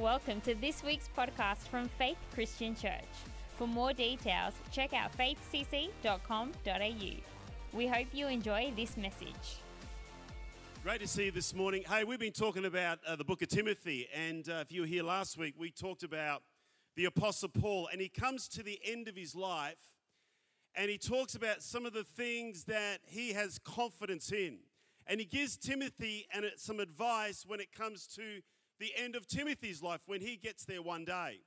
Welcome to this week's podcast from Faith Christian Church. For more details, check out faithcc.com.au. We hope you enjoy this message. Great to see you this morning. Hey, we've been talking about uh, the book of Timothy, and uh, if you were here last week, we talked about the Apostle Paul, and he comes to the end of his life, and he talks about some of the things that he has confidence in. And he gives Timothy and some advice when it comes to the end of Timothy's life when he gets there one day.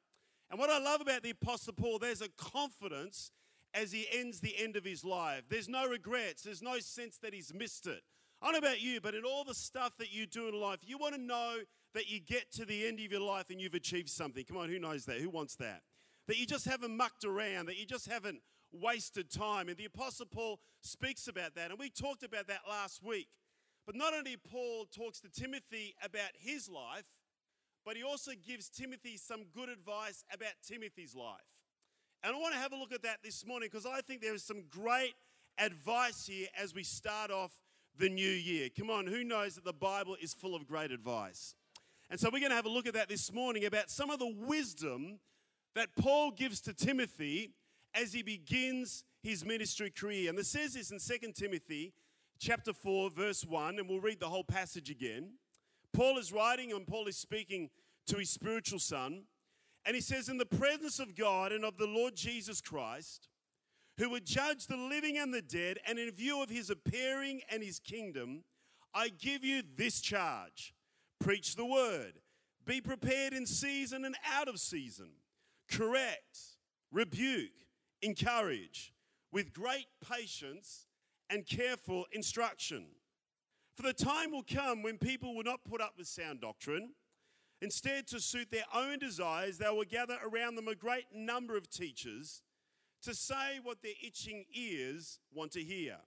And what I love about the Apostle Paul, there's a confidence as he ends the end of his life. There's no regrets, there's no sense that he's missed it. I don't know about you, but in all the stuff that you do in life, you want to know that you get to the end of your life and you've achieved something. Come on, who knows that? Who wants that? That you just haven't mucked around, that you just haven't wasted time. And the Apostle Paul speaks about that. And we talked about that last week. But not only Paul talks to Timothy about his life, but he also gives Timothy some good advice about Timothy's life. And I want to have a look at that this morning because I think there is some great advice here as we start off the new year. Come on, who knows that the Bible is full of great advice? And so we're going to have a look at that this morning about some of the wisdom that Paul gives to Timothy as he begins his ministry career. And it says this in 2 Timothy chapter 4 verse 1 and we'll read the whole passage again. Paul is writing and Paul is speaking to his spiritual son. And he says, In the presence of God and of the Lord Jesus Christ, who would judge the living and the dead, and in view of his appearing and his kingdom, I give you this charge. Preach the word, be prepared in season and out of season, correct, rebuke, encourage, with great patience and careful instruction. For the time will come when people will not put up with sound doctrine. Instead, to suit their own desires, they will gather around them a great number of teachers to say what their itching ears want to hear.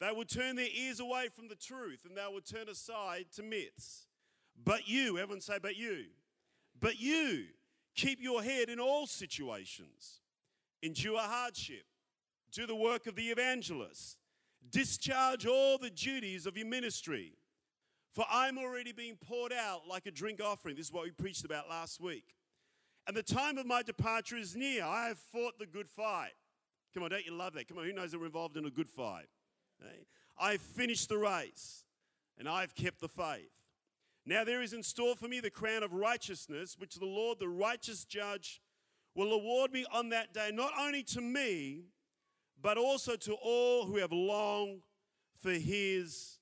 They will turn their ears away from the truth and they will turn aside to myths. But you, everyone say, but you, but you, keep your head in all situations, endure hardship, do the work of the evangelist Discharge all the duties of your ministry. For I'm already being poured out like a drink offering. This is what we preached about last week. And the time of my departure is near. I have fought the good fight. Come on, don't you love that? Come on, who knows that we're involved in a good fight? Hey? I've finished the race and I've kept the faith. Now there is in store for me the crown of righteousness, which the Lord, the righteous judge, will award me on that day, not only to me, but also to all who have longed for his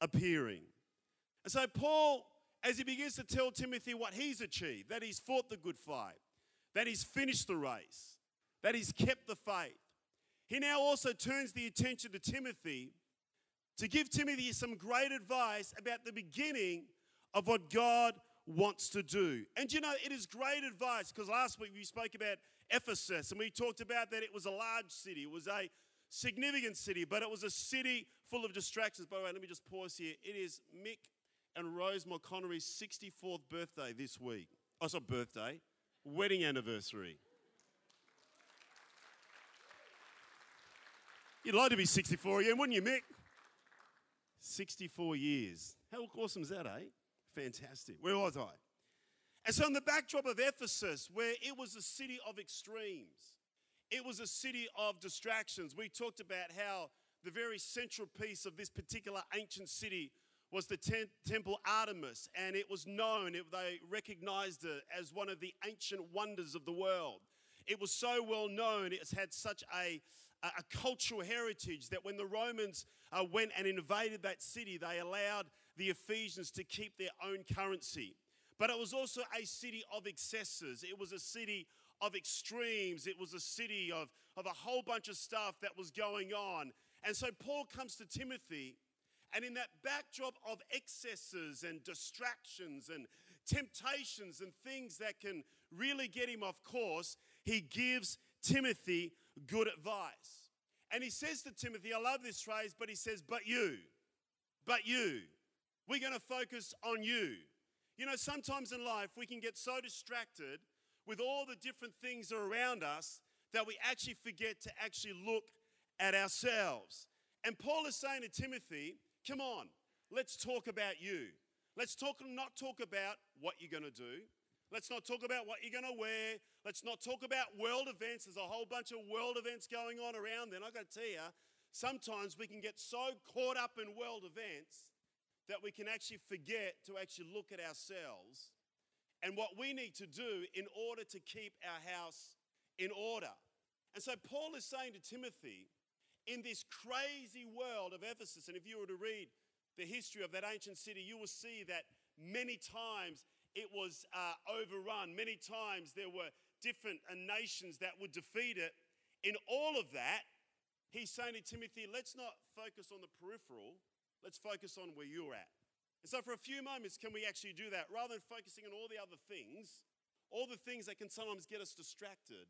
appearing. And so, Paul, as he begins to tell Timothy what he's achieved, that he's fought the good fight, that he's finished the race, that he's kept the faith, he now also turns the attention to Timothy to give Timothy some great advice about the beginning of what God wants to do. And you know, it is great advice because last week we spoke about Ephesus and we talked about that it was a large city, it was a significant city, but it was a city full of distractions. By the way, let me just pause here. It is Mick and Rose McConnery's 64th birthday this week. Oh, it's not birthday, wedding anniversary. You'd like to be 64 again, wouldn't you, Mick? 64 years. How awesome is that, eh? Fantastic. Where was I? And so, in the backdrop of Ephesus, where it was a city of extremes, it was a city of distractions. We talked about how the very central piece of this particular ancient city was the te- temple Artemis, and it was known, it, they recognized it as one of the ancient wonders of the world. It was so well known, it's had such a, a cultural heritage that when the Romans uh, went and invaded that city, they allowed the Ephesians to keep their own currency. But it was also a city of excesses. It was a city of extremes. It was a city of, of a whole bunch of stuff that was going on. And so Paul comes to Timothy, and in that backdrop of excesses and distractions and temptations and things that can really get him off course, he gives Timothy good advice. And he says to Timothy, I love this phrase, but he says, But you, but you. We're going to focus on you. You know, sometimes in life we can get so distracted with all the different things around us that we actually forget to actually look at ourselves. And Paul is saying to Timothy, come on, let's talk about you. Let's talk not talk about what you're going to do. Let's not talk about what you're going to wear. Let's not talk about world events. There's a whole bunch of world events going on around then. I've got to tell you, sometimes we can get so caught up in world events that we can actually forget to actually look at ourselves and what we need to do in order to keep our house in order. And so Paul is saying to Timothy, in this crazy world of Ephesus, and if you were to read the history of that ancient city, you will see that many times it was uh, overrun. Many times there were different uh, nations that would defeat it. In all of that, he's saying to Timothy, let's not focus on the peripheral, let's focus on where you're at. And so, for a few moments, can we actually do that? Rather than focusing on all the other things, all the things that can sometimes get us distracted,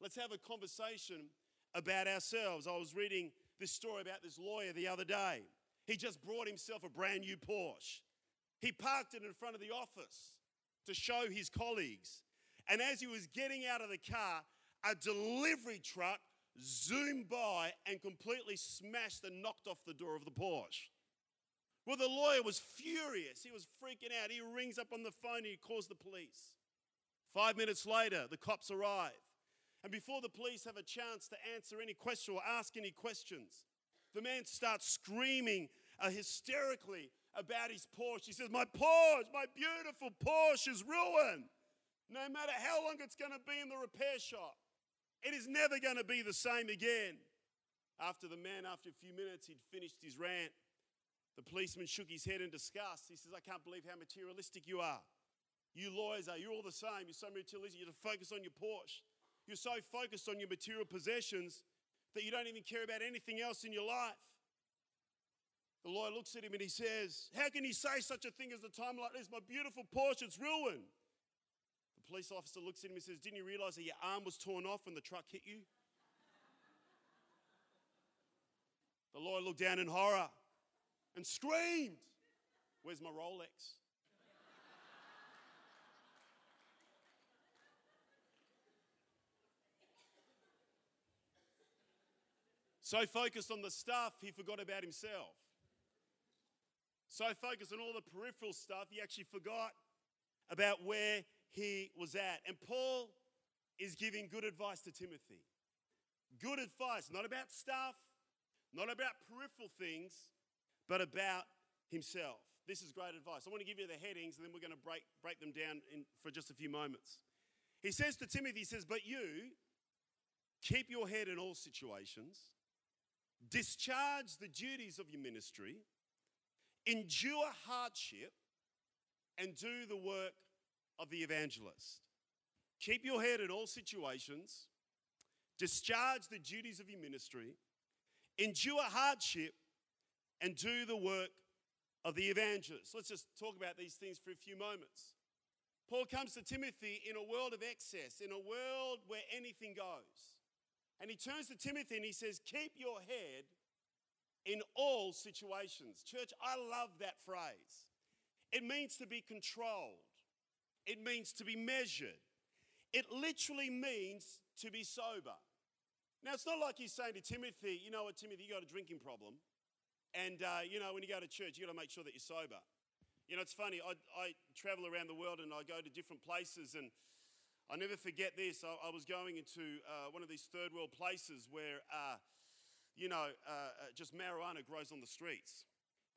let's have a conversation about ourselves. I was reading this story about this lawyer the other day. He just brought himself a brand new Porsche. He parked it in front of the office to show his colleagues. And as he was getting out of the car, a delivery truck zoomed by and completely smashed and knocked off the door of the Porsche. Well, the lawyer was furious. He was freaking out. He rings up on the phone and he calls the police. Five minutes later, the cops arrive. And before the police have a chance to answer any question or ask any questions, the man starts screaming uh, hysterically about his Porsche. He says, My Porsche, my beautiful Porsche is ruined. No matter how long it's going to be in the repair shop, it is never going to be the same again. After the man, after a few minutes, he'd finished his rant. The policeman shook his head in disgust. He says, I can't believe how materialistic you are. You lawyers are, you're all the same. You're so materialistic. You're to focus on your Porsche. You're so focused on your material possessions that you don't even care about anything else in your life. The lawyer looks at him and he says, How can you say such a thing as a time like this? My beautiful Porsche, it's ruined. The police officer looks at him and says, Didn't you realize that your arm was torn off when the truck hit you? The lawyer looked down in horror and screamed, Where's my Rolex? So focused on the stuff, he forgot about himself. So focused on all the peripheral stuff, he actually forgot about where he was at. And Paul is giving good advice to Timothy. Good advice, not about stuff, not about peripheral things, but about himself. This is great advice. I want to give you the headings and then we're going to break, break them down in, for just a few moments. He says to Timothy, he says, But you keep your head in all situations, discharge the duties of your ministry endure hardship, and do the work of the evangelist. Keep your head in all situations, discharge the duties of your ministry, endure hardship, and do the work of the evangelist. Let's just talk about these things for a few moments. Paul comes to Timothy in a world of excess, in a world where anything goes. And he turns to Timothy and he says, Keep your head in all situations. Church, I love that phrase. It means to be controlled, it means to be measured, it literally means to be sober. Now, it's not like he's saying to Timothy, you know what, Timothy, you got a drinking problem. And, uh, you know, when you go to church, you got to make sure that you're sober. You know, it's funny, I, I, travel around the world and I go to different places, and I never forget this. I, I was going into uh, one of these third world places where uh, you know, uh, uh, just marijuana grows on the streets.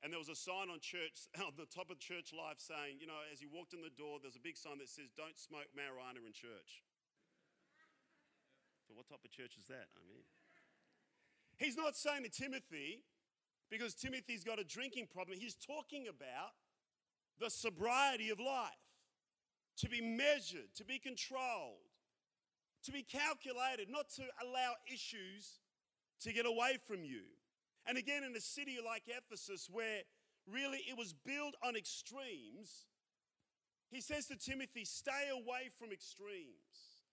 And there was a sign on church, on the top of church life saying, you know, as you walked in the door, there's a big sign that says, don't smoke marijuana in church. So, what type of church is that? I mean, he's not saying to Timothy, because Timothy's got a drinking problem, he's talking about the sobriety of life to be measured, to be controlled, to be calculated, not to allow issues to get away from you. And again, in a city like Ephesus, where really it was built on extremes, he says to Timothy, stay away from extremes.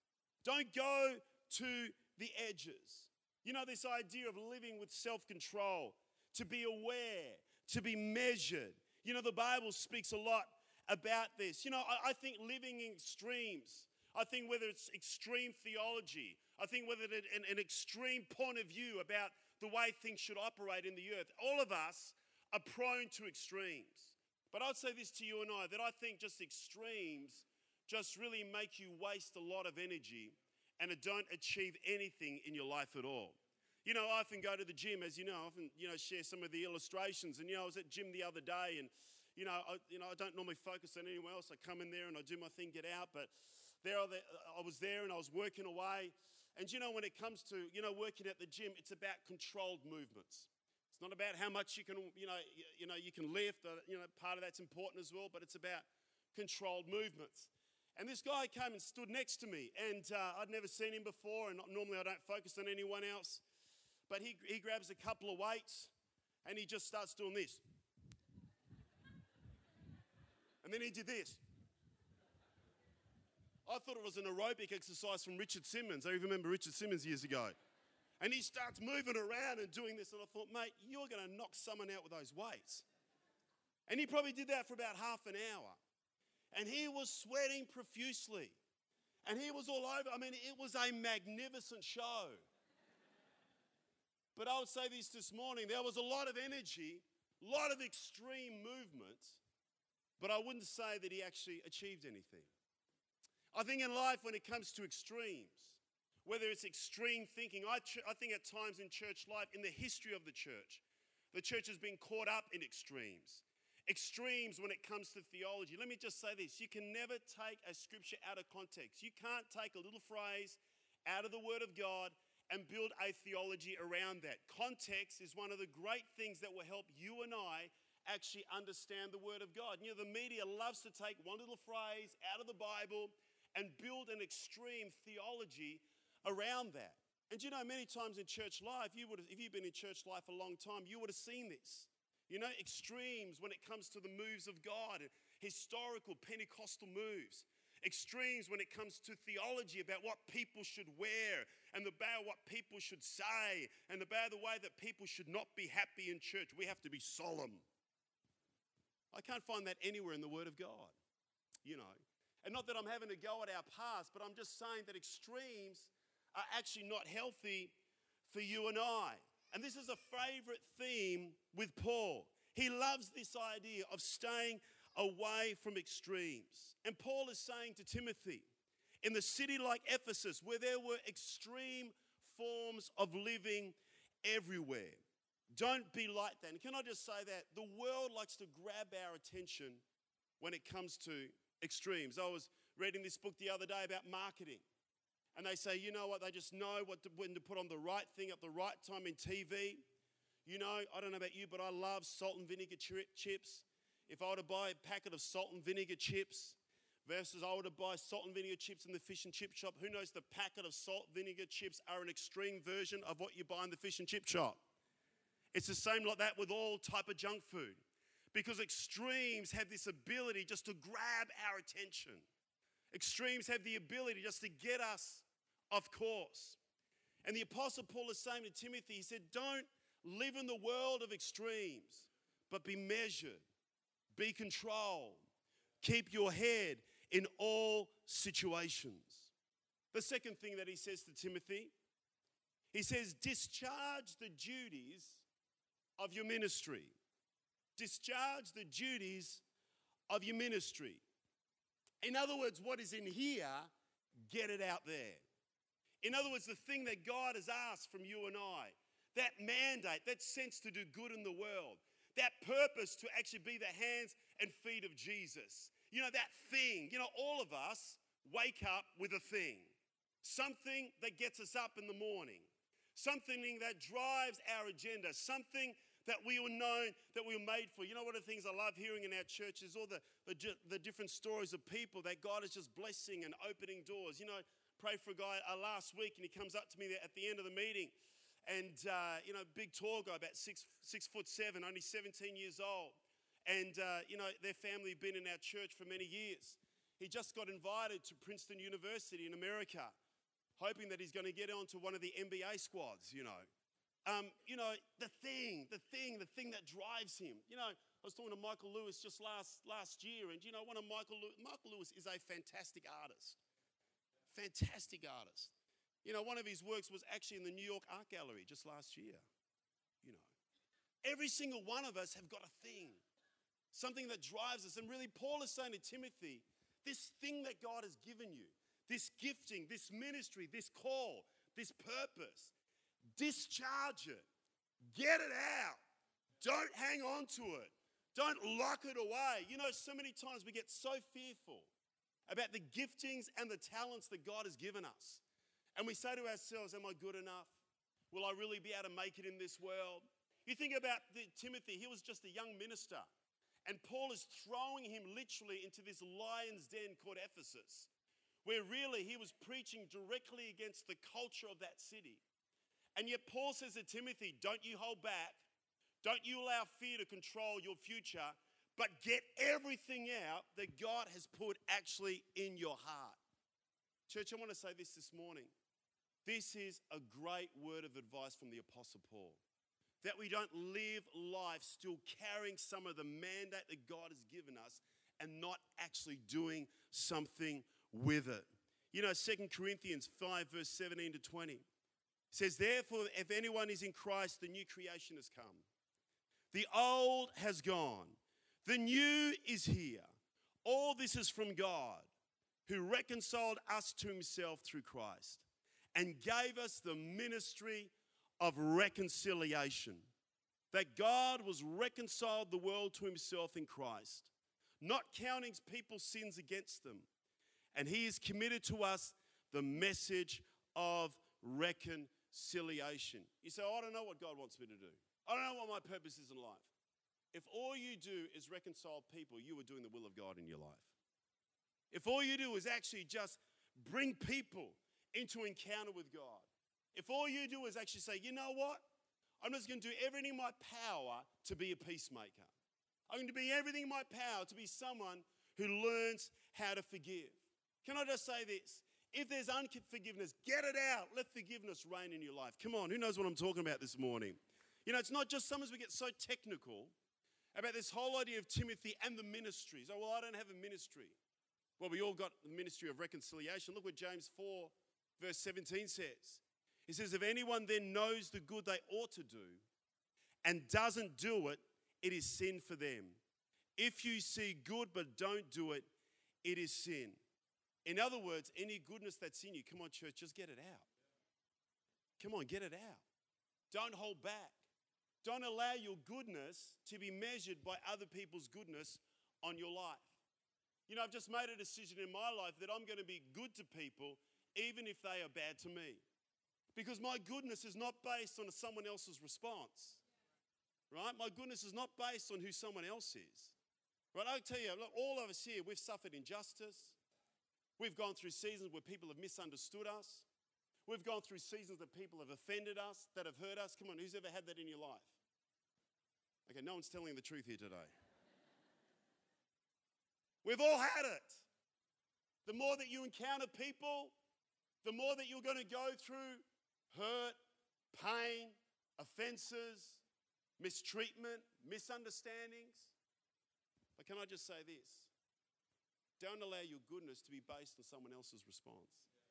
Don't go to the edges. You know, this idea of living with self control, to be aware, to be measured. You know, the Bible speaks a lot about this. You know, I, I think living in extremes, I think whether it's extreme theology, I think whether it's an, an extreme point of view about the way things should operate in the earth, all of us are prone to extremes. But I'd say this to you and I that I think just extremes just really make you waste a lot of energy and don't achieve anything in your life at all. You know, I often go to the gym, as you know, I often, you know, share some of the illustrations. And, you know, I was at gym the other day and, you know, I, you know, I don't normally focus on anyone else. I come in there and I do my thing, get out. But there I was there and I was working away. And, you know, when it comes to, you know, working at the gym, it's about controlled movements. It's not about how much you can, you know, you, you know, you can lift. Uh, you know, part of that's important as well, but it's about controlled movements. And this guy came and stood next to me, and uh, I'd never seen him before, and normally I don't focus on anyone else. But he, he grabs a couple of weights and he just starts doing this. And then he did this. I thought it was an aerobic exercise from Richard Simmons. I even remember Richard Simmons years ago. And he starts moving around and doing this. And I thought, mate, you're going to knock someone out with those weights. And he probably did that for about half an hour. And he was sweating profusely. And he was all over. I mean, it was a magnificent show. But I would say this this morning there was a lot of energy, a lot of extreme movement, but I wouldn't say that he actually achieved anything. I think in life, when it comes to extremes, whether it's extreme thinking, I, ch- I think at times in church life, in the history of the church, the church has been caught up in extremes. Extremes when it comes to theology. Let me just say this you can never take a scripture out of context. You can't take a little phrase out of the Word of God and build a theology around that. Context is one of the great things that will help you and I actually understand the Word of God. You know, the media loves to take one little phrase out of the Bible and build an extreme theology around that. And you know, many times in church life, you would have, if you've been in church life a long time, you would have seen this. You know, extremes when it comes to the moves of God historical Pentecostal moves extremes when it comes to theology about what people should wear and about what people should say and about the way that people should not be happy in church. We have to be solemn. I can't find that anywhere in the Word of God, you know. And not that I'm having to go at our past, but I'm just saying that extremes are actually not healthy for you and I. And this is a favorite theme with Paul. He loves this idea of staying away from extremes. And Paul is saying to Timothy, in the city like Ephesus, where there were extreme forms of living everywhere, don't be like that. And can I just say that? The world likes to grab our attention when it comes to extremes. I was reading this book the other day about marketing. And they say, you know what, they just know what to, when to put on the right thing at the right time in TV. You know, I don't know about you, but I love salt and vinegar chips. If I were to buy a packet of salt and vinegar chips versus I were to buy salt and vinegar chips in the fish and chip shop, who knows the packet of salt vinegar chips are an extreme version of what you buy in the fish and chip shop. It's the same like that with all type of junk food. Because extremes have this ability just to grab our attention. Extremes have the ability just to get us off course. And the Apostle Paul is saying to Timothy, he said, Don't live in the world of extremes, but be measured be controlled. Keep your head in all situations. The second thing that he says to Timothy, he says, discharge the duties of your ministry. Discharge the duties of your ministry. In other words, what is in here, get it out there. In other words, the thing that God has asked from you and I, that mandate, that sense to do good in the world, that purpose to actually be the hands and feet of Jesus. You know, that thing, you know, all of us wake up with a thing, something that gets us up in the morning, something that drives our agenda, something that we were known, that we were made for. You know, one of the things I love hearing in our church is all the, the, the different stories of people that God is just blessing and opening doors. You know, pray for a guy uh, last week and he comes up to me at the end of the meeting and uh, you know, big tall guy, about six six foot seven, only 17 years old, and uh, you know, their family have been in our church for many years. He just got invited to Princeton University in America, hoping that he's going to get onto one of the NBA squads. You know, um, you know, the thing, the thing, the thing that drives him. You know, I was talking to Michael Lewis just last last year, and you know, one of Michael Lewis, Michael Lewis is a fantastic artist, fantastic artist. You know, one of his works was actually in the New York Art Gallery just last year. You know, every single one of us have got a thing, something that drives us. And really, Paul is saying to Timothy this thing that God has given you, this gifting, this ministry, this call, this purpose. Discharge it. Get it out. Don't hang on to it. Don't lock it away. You know, so many times we get so fearful about the giftings and the talents that God has given us. And we say to ourselves, Am I good enough? Will I really be able to make it in this world? You think about the, Timothy, he was just a young minister. And Paul is throwing him literally into this lion's den called Ephesus, where really he was preaching directly against the culture of that city. And yet Paul says to Timothy, Don't you hold back. Don't you allow fear to control your future, but get everything out that God has put actually in your heart. Church, I want to say this this morning. This is a great word of advice from the Apostle Paul that we don't live life still carrying some of the mandate that God has given us and not actually doing something with it. You know, Second Corinthians 5, verse 17 to 20 says, Therefore, if anyone is in Christ, the new creation has come. The old has gone, the new is here. All this is from God, who reconciled us to himself through Christ and gave us the ministry of reconciliation. That God was reconciled the world to himself in Christ, not counting people's sins against them. And he has committed to us the message of reconciliation. You say, oh, I don't know what God wants me to do. I don't know what my purpose is in life. If all you do is reconcile people, you are doing the will of God in your life. If all you do is actually just bring people into encounter with God, if all you do is actually say, you know what? I'm just going to do everything in my power to be a peacemaker. I'm going to be everything in my power to be someone who learns how to forgive. Can I just say this? If there's unforgiveness, get it out. Let forgiveness reign in your life. Come on, who knows what I'm talking about this morning? You know, it's not just sometimes we get so technical about this whole idea of Timothy and the ministries. Oh, well, I don't have a ministry. Well, we all got the ministry of reconciliation. Look what James 4, verse 17 says. He says, If anyone then knows the good they ought to do and doesn't do it, it is sin for them. If you see good but don't do it, it is sin. In other words, any goodness that's in you, come on, church, just get it out. Come on, get it out. Don't hold back. Don't allow your goodness to be measured by other people's goodness on your life. You know, I've just made a decision in my life that I'm going to be good to people even if they are bad to me. Because my goodness is not based on someone else's response. Right? My goodness is not based on who someone else is. Right? I'll tell you, look, all of us here, we've suffered injustice. We've gone through seasons where people have misunderstood us. We've gone through seasons that people have offended us, that have hurt us. Come on, who's ever had that in your life? Okay, no one's telling the truth here today. We've all had it. The more that you encounter people, the more that you're going to go through hurt, pain, offenses, mistreatment, misunderstandings. But can I just say this? Don't allow your goodness to be based on someone else's response. Right?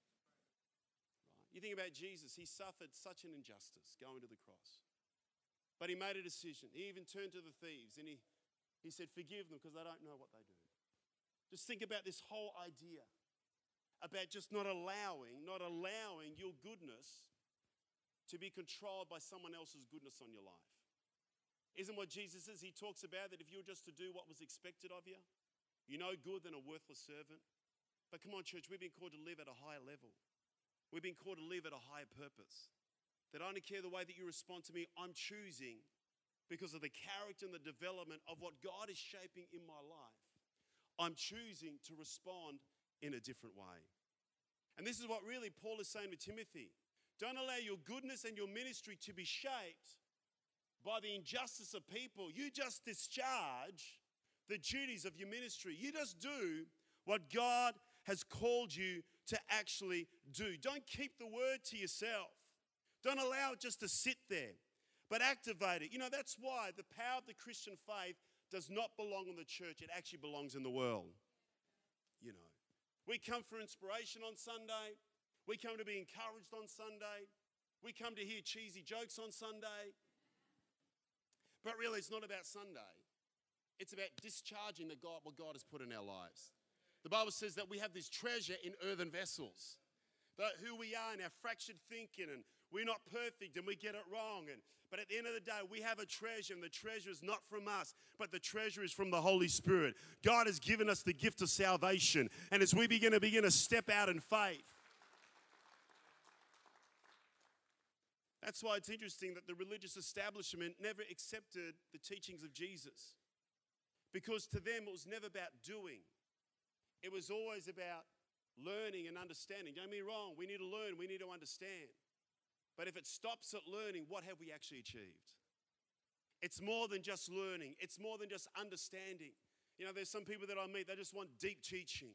You think about Jesus, he suffered such an injustice going to the cross. But he made a decision. He even turned to the thieves and he, he said, Forgive them because they don't know what they do. Just think about this whole idea about just not allowing, not allowing your goodness to be controlled by someone else's goodness on your life. Isn't what Jesus says? He talks about that if you were just to do what was expected of you, you're no good than a worthless servant. But come on, church, we've been called to live at a higher level. We've been called to live at a higher purpose. That I don't care the way that you respond to me, I'm choosing because of the character and the development of what God is shaping in my life. I'm choosing to respond in a different way. And this is what really Paul is saying to Timothy. Don't allow your goodness and your ministry to be shaped by the injustice of people. You just discharge the duties of your ministry. You just do what God has called you to actually do. Don't keep the word to yourself. Don't allow it just to sit there, but activate it. You know, that's why the power of the Christian faith does not belong in the church, it actually belongs in the world. We come for inspiration on Sunday. We come to be encouraged on Sunday. We come to hear cheesy jokes on Sunday. But really, it's not about Sunday. It's about discharging the God, what God has put in our lives. The Bible says that we have this treasure in earthen vessels. That who we are and our fractured thinking, and we're not perfect and we get it wrong. And but at the end of the day, we have a treasure, and the treasure is not from us, but the treasure is from the Holy Spirit. God has given us the gift of salvation. And as we begin to begin to step out in faith, That's why it's interesting that the religious establishment never accepted the teachings of Jesus. Because to them, it was never about doing, it was always about learning and understanding. Don't get me wrong, we need to learn, we need to understand. But if it stops at learning, what have we actually achieved? It's more than just learning, it's more than just understanding. You know, there's some people that I meet, they just want deep teaching.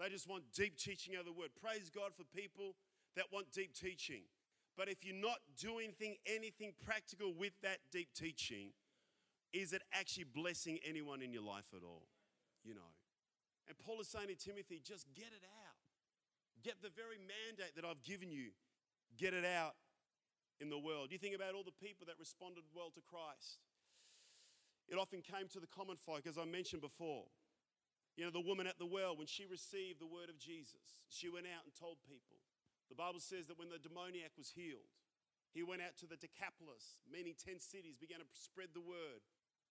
They just want deep teaching of the word. Praise God for people that want deep teaching. But if you're not doing anything, anything practical with that deep teaching, is it actually blessing anyone in your life at all? You know. And Paul is saying to Timothy, just get it out. Get the very mandate that I've given you, get it out in the world. You think about all the people that responded well to Christ. It often came to the common folk, as I mentioned before. You know, the woman at the well, when she received the word of Jesus, she went out and told people. The Bible says that when the demoniac was healed, he went out to the Decapolis, meaning 10 cities, began to spread the word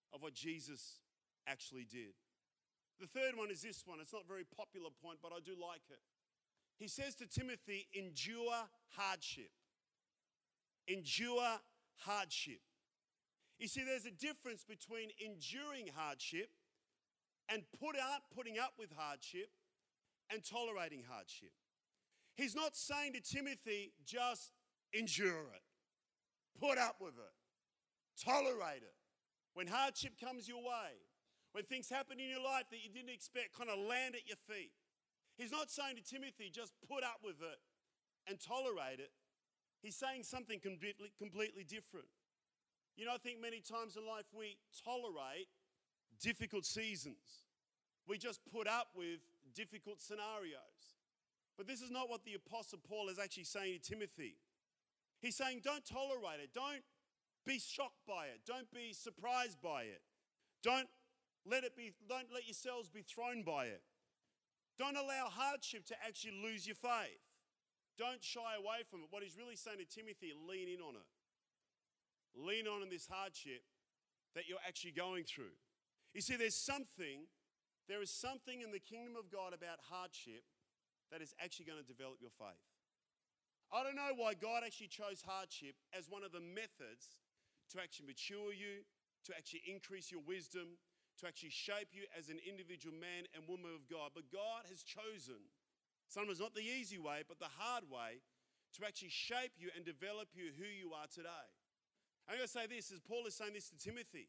of what Jesus actually did. The third one is this one. It's not a very popular point, but I do like it. He says to Timothy, endure hardship. Endure hardship. You see, there's a difference between enduring hardship and put up, putting up with hardship and tolerating hardship. He's not saying to Timothy, just endure it, put up with it, tolerate it. When hardship comes your way, when things happen in your life that you didn't expect kind of land at your feet, he's not saying to Timothy, just put up with it and tolerate it. He's saying something completely, completely different. You know, I think many times in life we tolerate difficult seasons. We just put up with difficult scenarios. But this is not what the Apostle Paul is actually saying to Timothy. He's saying, don't tolerate it. Don't be shocked by it. Don't be surprised by it. Don't let it be, don't let yourselves be thrown by it. Don't allow hardship to actually lose your faith. Don't shy away from it. What he's really saying to Timothy, lean in on it. Lean on in this hardship that you're actually going through. You see, there's something, there is something in the kingdom of God about hardship that is actually going to develop your faith. I don't know why God actually chose hardship as one of the methods to actually mature you, to actually increase your wisdom, to actually shape you as an individual man and woman of God. But God has chosen, sometimes not the easy way, but the hard way, to actually shape you and develop you who you are today. I'm going to say this as Paul is saying this to Timothy.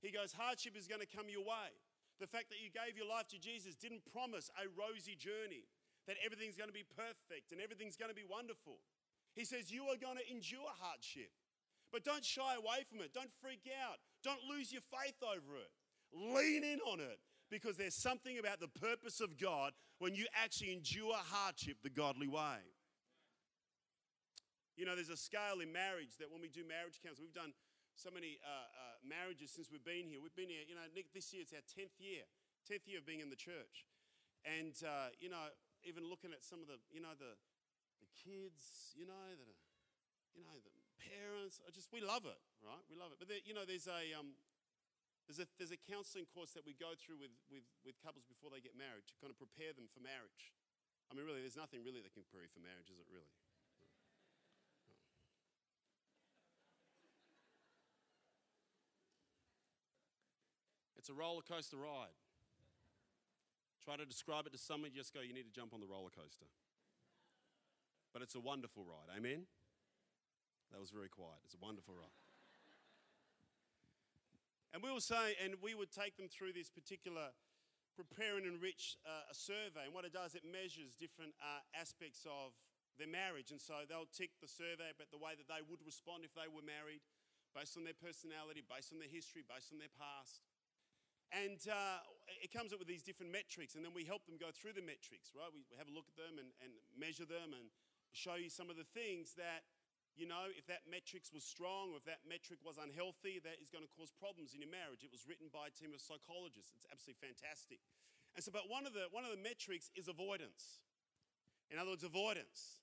He goes, Hardship is going to come your way. The fact that you gave your life to Jesus didn't promise a rosy journey that everything's going to be perfect and everything's going to be wonderful. He says, You are going to endure hardship, but don't shy away from it. Don't freak out. Don't lose your faith over it. Lean in on it because there's something about the purpose of God when you actually endure hardship the godly way. You know, there's a scale in marriage that when we do marriage counseling, we've done so many uh, uh, marriages since we've been here. We've been here, you know, Nick, this year it's our 10th year, 10th year of being in the church. And, uh, you know, even looking at some of the, you know, the, the kids, you know, that are, you know, the parents. I just, we love it, right? We love it. But there, you know, there's a, um, there's a, there's a counseling course that we go through with, with, with couples before they get married to kind of prepare them for marriage. I mean, really, there's nothing really that can prepare you for marriage, is it really? It's a roller coaster ride. Try to describe it to someone, just go, you need to jump on the roller coaster. But it's a wonderful ride. Amen? That was very quiet. It's a wonderful ride. And we will say, and we would take them through this particular prepare and enrich uh, a survey. And what it does, it measures different uh, aspects of their marriage. And so they'll tick the survey about the way that they would respond if they were married, based on their personality, based on their history, based on their past. And uh, it comes up with these different metrics, and then we help them go through the metrics, right? We, we have a look at them and, and measure them and show you some of the things that, you know, if that metrics was strong or if that metric was unhealthy, that is going to cause problems in your marriage. It was written by a team of psychologists. It's absolutely fantastic. And so, but one of the one of the metrics is avoidance. In other words, avoidance.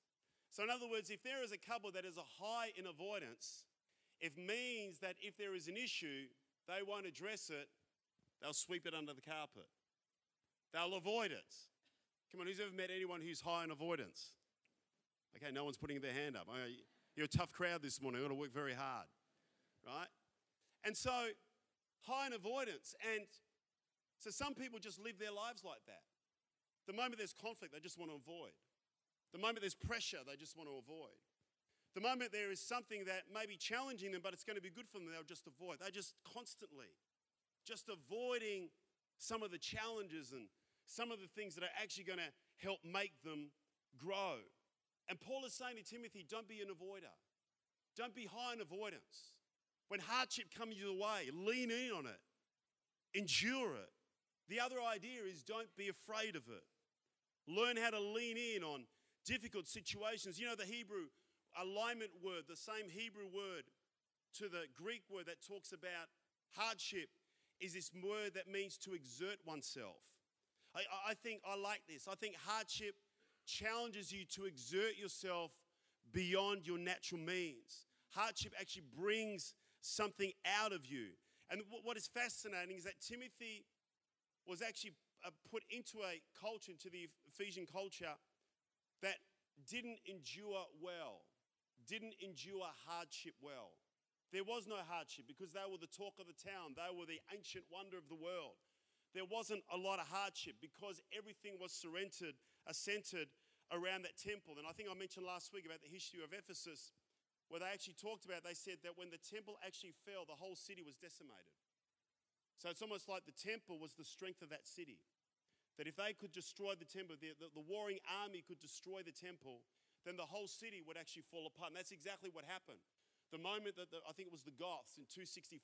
So, in other words, if there is a couple that is a high in avoidance, it means that if there is an issue, they won't address it, they'll sweep it under the carpet. They'll avoid it. Come on, who's ever met anyone who's high in avoidance? Okay, no one's putting their hand up. You're a tough crowd this morning. You've got to work very hard, right? And so, high in avoidance. And so, some people just live their lives like that. The moment there's conflict, they just want to avoid. The moment there's pressure, they just want to avoid. The moment there is something that may be challenging them, but it's going to be good for them, they'll just avoid. They're just constantly just avoiding some of the challenges and some of the things that are actually going to help make them grow. And Paul is saying to Timothy, don't be an avoider. Don't be high in avoidance. When hardship comes your way, lean in on it, endure it. The other idea is don't be afraid of it. Learn how to lean in on difficult situations. You know, the Hebrew alignment word, the same Hebrew word to the Greek word that talks about hardship, is this word that means to exert oneself. I, I think I like this. I think hardship challenges you to exert yourself beyond your natural means. Hardship actually brings something out of you. And what is fascinating is that Timothy was actually uh, put into a culture, into the Ephesian culture, that didn't endure well, didn't endure hardship well. There was no hardship because they were the talk of the town, they were the ancient wonder of the world. There wasn't a lot of hardship because everything was surrendered, uh, centered around that temple. And I think I mentioned last week about the history of Ephesus, where they actually talked about, they said that when the temple actually fell, the whole city was decimated. So it's almost like the temple was the strength of that city. That if they could destroy the temple, the, the, the, warring army could destroy the temple, then the whole city would actually fall apart. And that's exactly what happened. The moment that the, I think it was the Goths in 265,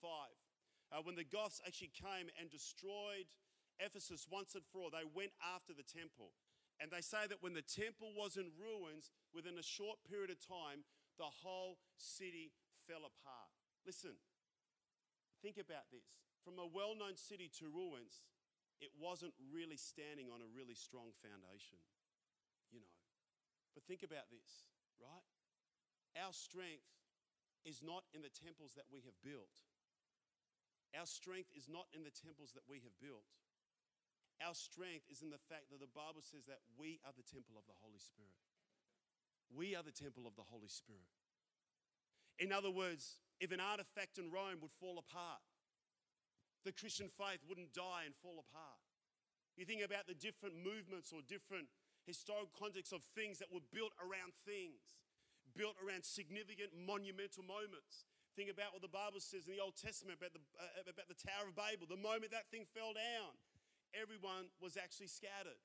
uh, when the Goths actually came and destroyed Ephesus once and for all, they went after the temple. And they say that when the temple was in ruins, within a short period of time, the whole city fell apart. Listen, think about this. From a well known city to ruins, it wasn't really standing on a really strong foundation, you know. But think about this, right? Our strength is not in the temples that we have built. Our strength is not in the temples that we have built. Our strength is in the fact that the Bible says that we are the temple of the Holy Spirit. We are the temple of the Holy Spirit. In other words, if an artifact in Rome would fall apart, the Christian faith wouldn't die and fall apart. You think about the different movements or different historical contexts of things that were built around things, built around significant monumental moments. Think about what the Bible says in the Old Testament about the, uh, about the Tower of Babel. The moment that thing fell down, everyone was actually scattered.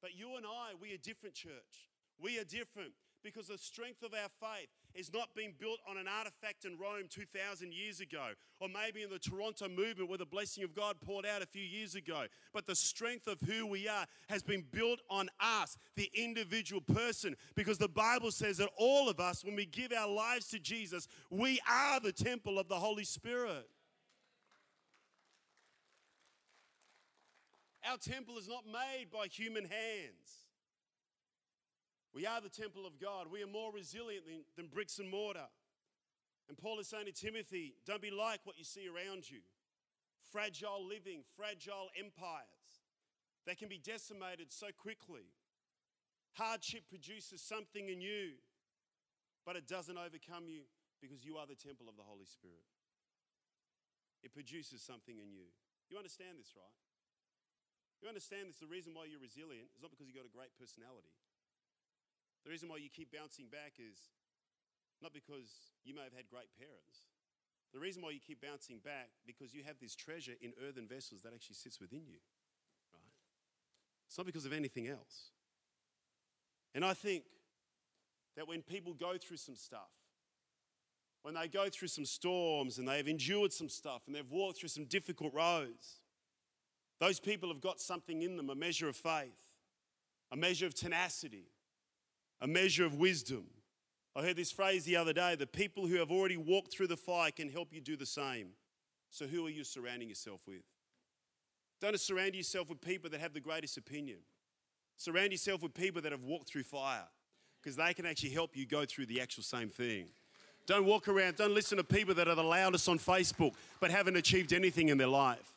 But you and I, we are different, church. We are different because the strength of our faith is not being built on an artifact in Rome 2,000 years ago, or maybe in the Toronto movement where the blessing of God poured out a few years ago. But the strength of who we are has been built on us, the individual person, because the Bible says that all of us, when we give our lives to Jesus, we are the temple of the Holy Spirit. Our temple is not made by human hands. We are the temple of God. We are more resilient than, than bricks and mortar. And Paul is saying to Timothy, don't be like what you see around you. Fragile living, fragile empires that can be decimated so quickly. Hardship produces something in you, but it doesn't overcome you because you are the temple of the Holy Spirit. It produces something in you. You understand this, right? You understand this. The reason why you're resilient is not because you've got a great personality. The reason why you keep bouncing back is not because you may have had great parents. The reason why you keep bouncing back because you have this treasure in earthen vessels that actually sits within you. Right? It's not because of anything else. And I think that when people go through some stuff, when they go through some storms and they've endured some stuff and they've walked through some difficult roads, those people have got something in them a measure of faith, a measure of tenacity, a measure of wisdom. I heard this phrase the other day the people who have already walked through the fire can help you do the same. So, who are you surrounding yourself with? Don't surround yourself with people that have the greatest opinion. Surround yourself with people that have walked through fire because they can actually help you go through the actual same thing. Don't walk around, don't listen to people that are the loudest on Facebook but haven't achieved anything in their life.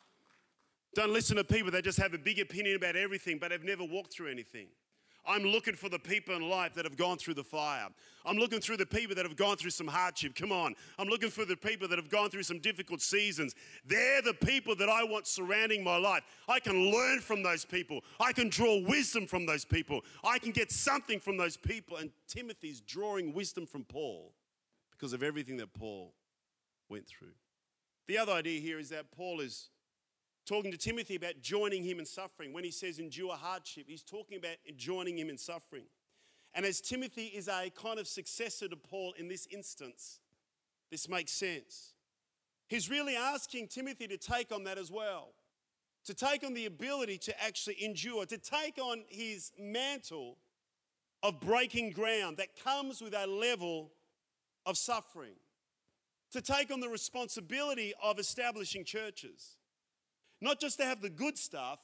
Don't listen to people that just have a big opinion about everything but have never walked through anything. I'm looking for the people in life that have gone through the fire. I'm looking through the people that have gone through some hardship. Come on. I'm looking for the people that have gone through some difficult seasons. They're the people that I want surrounding my life. I can learn from those people. I can draw wisdom from those people. I can get something from those people. And Timothy's drawing wisdom from Paul because of everything that Paul went through. The other idea here is that Paul is talking to Timothy about joining him in suffering. When he says endure hardship, he's talking about joining him in suffering. And as Timothy is a kind of successor to Paul in this instance, this makes sense. He's really asking Timothy to take on that as well, to take on the ability to actually endure, to take on his mantle of breaking ground that comes with a level of suffering, to take on the responsibility of establishing churches not just to have the good stuff,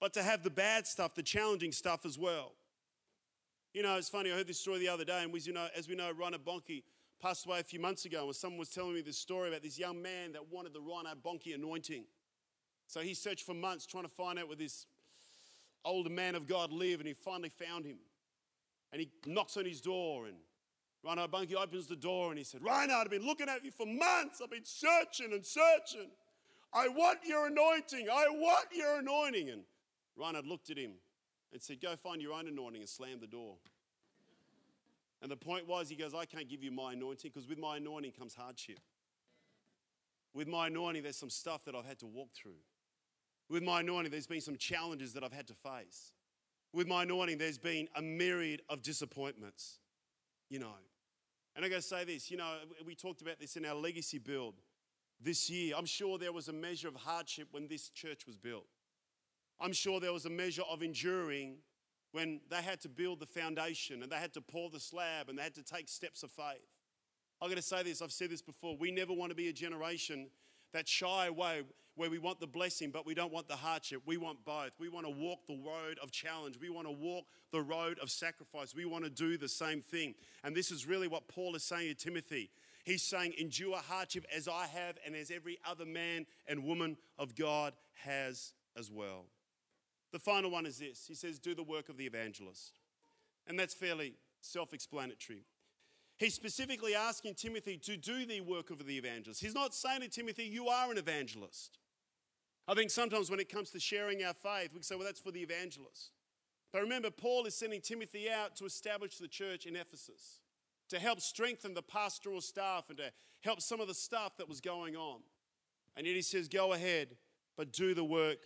but to have the bad stuff, the challenging stuff as well. You know, it's funny, I heard this story the other day, and we, you know, as we know, Reinhard Bonnke passed away a few months ago, and someone was telling me this story about this young man that wanted the Reinhard Bonnke anointing. So he searched for months trying to find out where this older man of God lived, and he finally found him. And he knocks on his door, and Reinhard Bonnke opens the door, and he said, Reinhard, I've been looking at you for months. I've been searching and searching. I want your anointing. I want your anointing. And Reinhard looked at him and said, Go find your own anointing and slammed the door. And the point was, he goes, I can't give you my anointing because with my anointing comes hardship. With my anointing, there's some stuff that I've had to walk through. With my anointing, there's been some challenges that I've had to face. With my anointing, there's been a myriad of disappointments, you know. And I gotta say this, you know, we talked about this in our legacy build this year. I'm sure there was a measure of hardship when this church was built. I'm sure there was a measure of enduring when they had to build the foundation and they had to pour the slab and they had to take steps of faith. I'm going to say this, I've said this before. We never want to be a generation that shy away where we want the blessing, but we don't want the hardship. We want both. We want to walk the road of challenge. We want to walk the road of sacrifice. We want to do the same thing. And this is really what Paul is saying to Timothy. He's saying, endure hardship as I have and as every other man and woman of God has as well. The final one is this He says, do the work of the evangelist. And that's fairly self explanatory. He's specifically asking Timothy to do the work of the evangelist. He's not saying to Timothy, you are an evangelist. I think sometimes when it comes to sharing our faith, we say, well, that's for the evangelist. But remember, Paul is sending Timothy out to establish the church in Ephesus to help strengthen the pastoral staff and to help some of the stuff that was going on. And yet he says, Go ahead, but do the work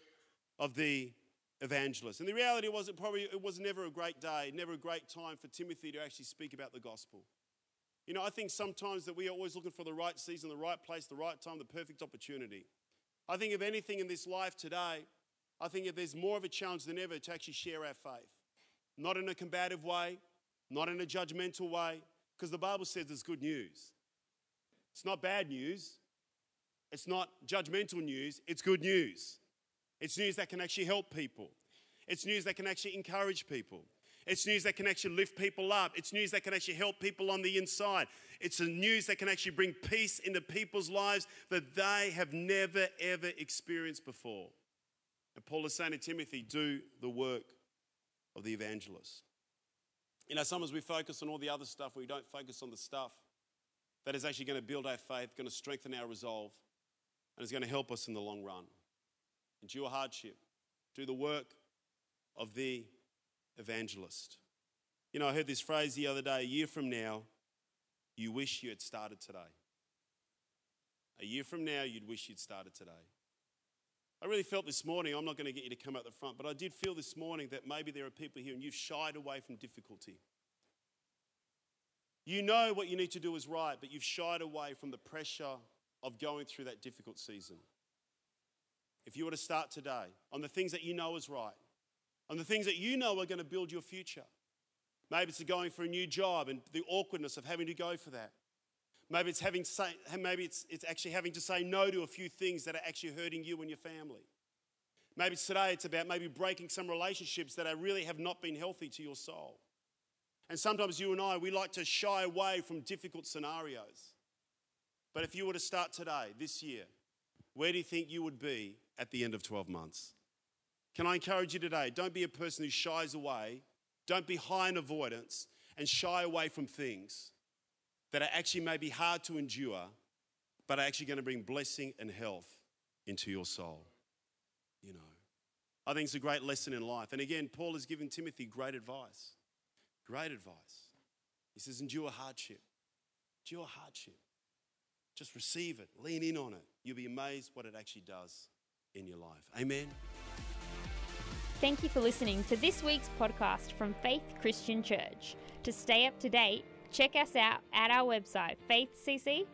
of the evangelist. And the reality was, it probably it was never a great day, never a great time for Timothy to actually speak about the gospel. You know, I think sometimes that we are always looking for the right season, the right place, the right time, the perfect opportunity. I think if anything in this life today, I think if there's more of a challenge than ever to actually share our faith. Not in a combative way, not in a judgmental way, because the Bible says it's good news. It's not bad news. It's not judgmental news. It's good news. It's news that can actually help people. It's news that can actually encourage people. It's news that can actually lift people up. It's news that can actually help people on the inside. It's a news that can actually bring peace into people's lives that they have never, ever experienced before. And Paul is saying to Timothy, do the work of the evangelist. You know, sometimes we focus on all the other stuff, we don't focus on the stuff that is actually going to build our faith, going to strengthen our resolve, and is going to help us in the long run. Endure hardship, do the work of the evangelist. You know, I heard this phrase the other day a year from now, you wish you had started today. A year from now, you'd wish you'd started today. I really felt this morning, I'm not going to get you to come out the front, but I did feel this morning that maybe there are people here and you've shied away from difficulty. You know what you need to do is right, but you've shied away from the pressure of going through that difficult season. If you were to start today on the things that you know is right, on the things that you know are going to build your future, maybe it's going for a new job and the awkwardness of having to go for that. Maybe it's having say, maybe it's, it's actually having to say no to a few things that are actually hurting you and your family. Maybe today it's about maybe breaking some relationships that are really have not been healthy to your soul. And sometimes you and I, we like to shy away from difficult scenarios. But if you were to start today, this year, where do you think you would be at the end of 12 months? Can I encourage you today? Don't be a person who shies away. Don't be high in avoidance and shy away from things that are actually maybe hard to endure, but are actually going to bring blessing and health into your soul. You know, I think it's a great lesson in life. And again, Paul has given Timothy great advice. Great advice. He says, endure hardship. Endure hardship. Just receive it, lean in on it. You'll be amazed what it actually does in your life. Amen. Thank you for listening to this week's podcast from Faith Christian Church. To stay up to date, check us out at our website faithcc.com.au.